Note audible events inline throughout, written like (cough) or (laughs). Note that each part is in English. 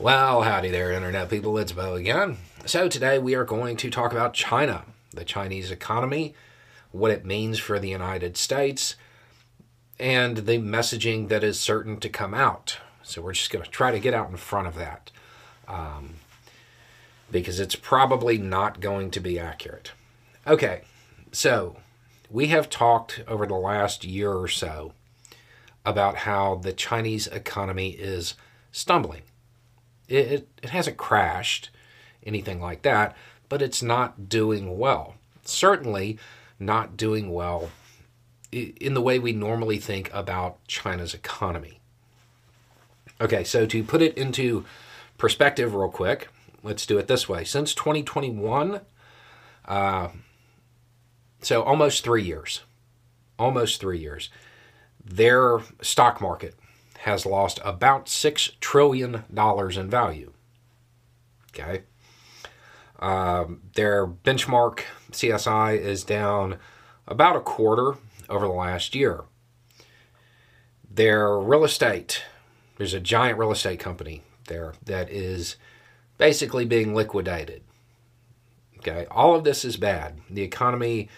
Well, howdy there, Internet people. It's Beau again. So, today we are going to talk about China, the Chinese economy, what it means for the United States, and the messaging that is certain to come out. So, we're just going to try to get out in front of that um, because it's probably not going to be accurate. Okay, so we have talked over the last year or so about how the Chinese economy is stumbling it, it, it hasn't crashed, anything like that, but it's not doing well. Certainly not doing well in the way we normally think about China's economy. Okay, so to put it into perspective, real quick, let's do it this way. Since 2021, uh, so almost three years, almost three years, their stock market has lost about $6 trillion in value. Okay. Um, their benchmark CSI is down about a quarter over the last year. Their real estate, there's a giant real estate company there that is basically being liquidated. Okay, all of this is bad. The economy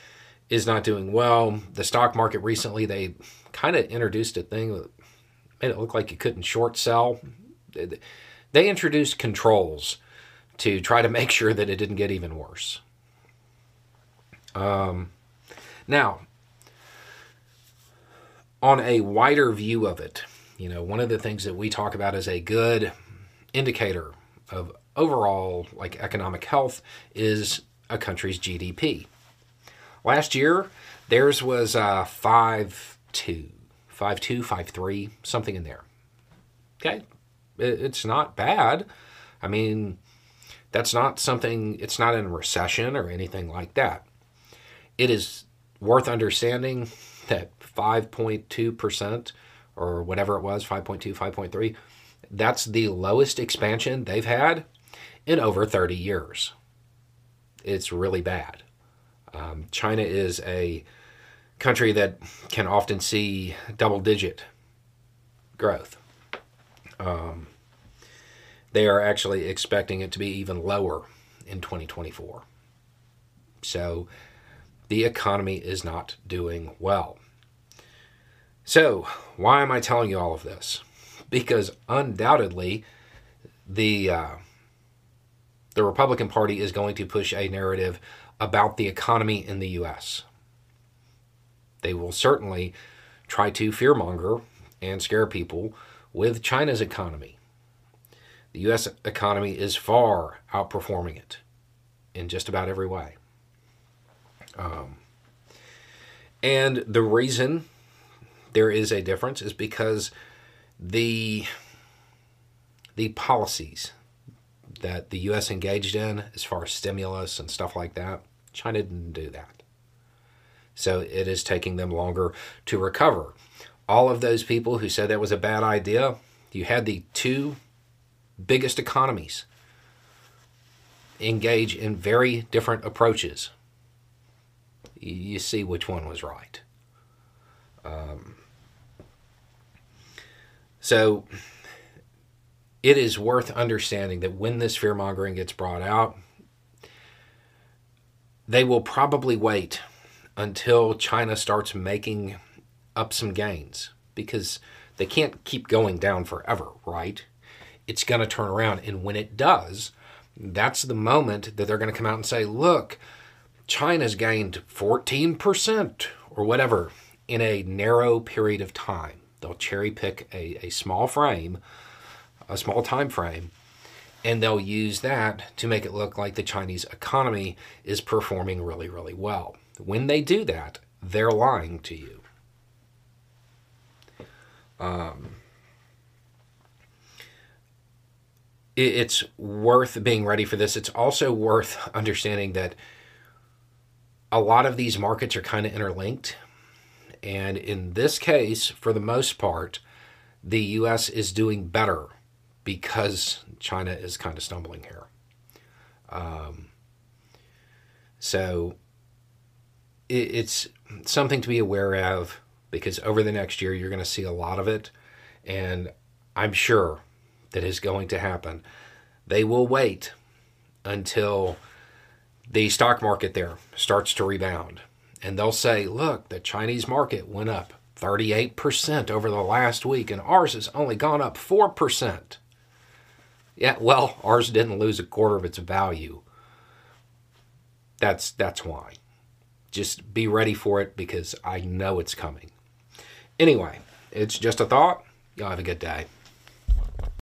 is not doing well. The stock market recently, they kind of introduced a thing made it look like you couldn't short sell. They introduced controls to try to make (laughs) sure that it didn't get even worse. Um, now, on a wider view of it, you know, one of the things that we talk about as a good indicator of overall like economic health is a country's GDP. Last year, theirs was uh, five two five two, five three, something in there. Okay, it's not bad. I mean, that's not something. It's not in a recession or anything like that. It is worth understanding that 5.2 percent or whatever it was 5.2 5.3 that's the lowest expansion they've had in over 30 years it's really bad um, china is a country that can often see double digit growth. Um, they are actually expecting it to be even lower in 2024. So the economy is not doing well. So, why am I telling you all of this? Because undoubtedly, the uh, the Republican Party is going to push a narrative about the economy in the U.S they will certainly try to fearmonger and scare people with China's economy. The U.S. economy is far outperforming it in just about every way. Um, and the reason there is a difference is because the the policies that the U.S. engaged in, as far as stimulus and stuff like that, China didn't do that. So it is taking them longer to recover. All of those people who said that was a bad idea, you had the two biggest economies engage in very different approaches. You see which one was right. Um, so it is worth understanding that when this fear mongering gets brought out, they will probably wait until China starts making up some gains because they can't keep going down forever, right? It's going to turn around. And when it does, that's the moment that they're going to come out and say, look, China's gained 14% or whatever in a narrow period of time. They'll cherry pick a, a small frame, a small time frame, and they'll use that to make it look like the Chinese economy is performing really, really well. When they do that, they're lying to you. Um, it's worth being ready for this. It's also worth (laughs) understanding that a lot of these markets are kind of interlinked. And in this case, for the most part, the US is doing better because China is kind of stumbling here. Um, so it, it's something to be aware of because over the next year, you're going to see a lot of it. And I'm sure that is going to happen. They will wait until the stock market there starts to rebound. And they'll say, look, the Chinese market went up 38% over the last week, and ours has only gone up 4%. Yeah, well, ours didn't lose a quarter of its value. That's that's why. Just be ready for it because I know it's coming. Anyway, it's just a thought. Y'all have a good day.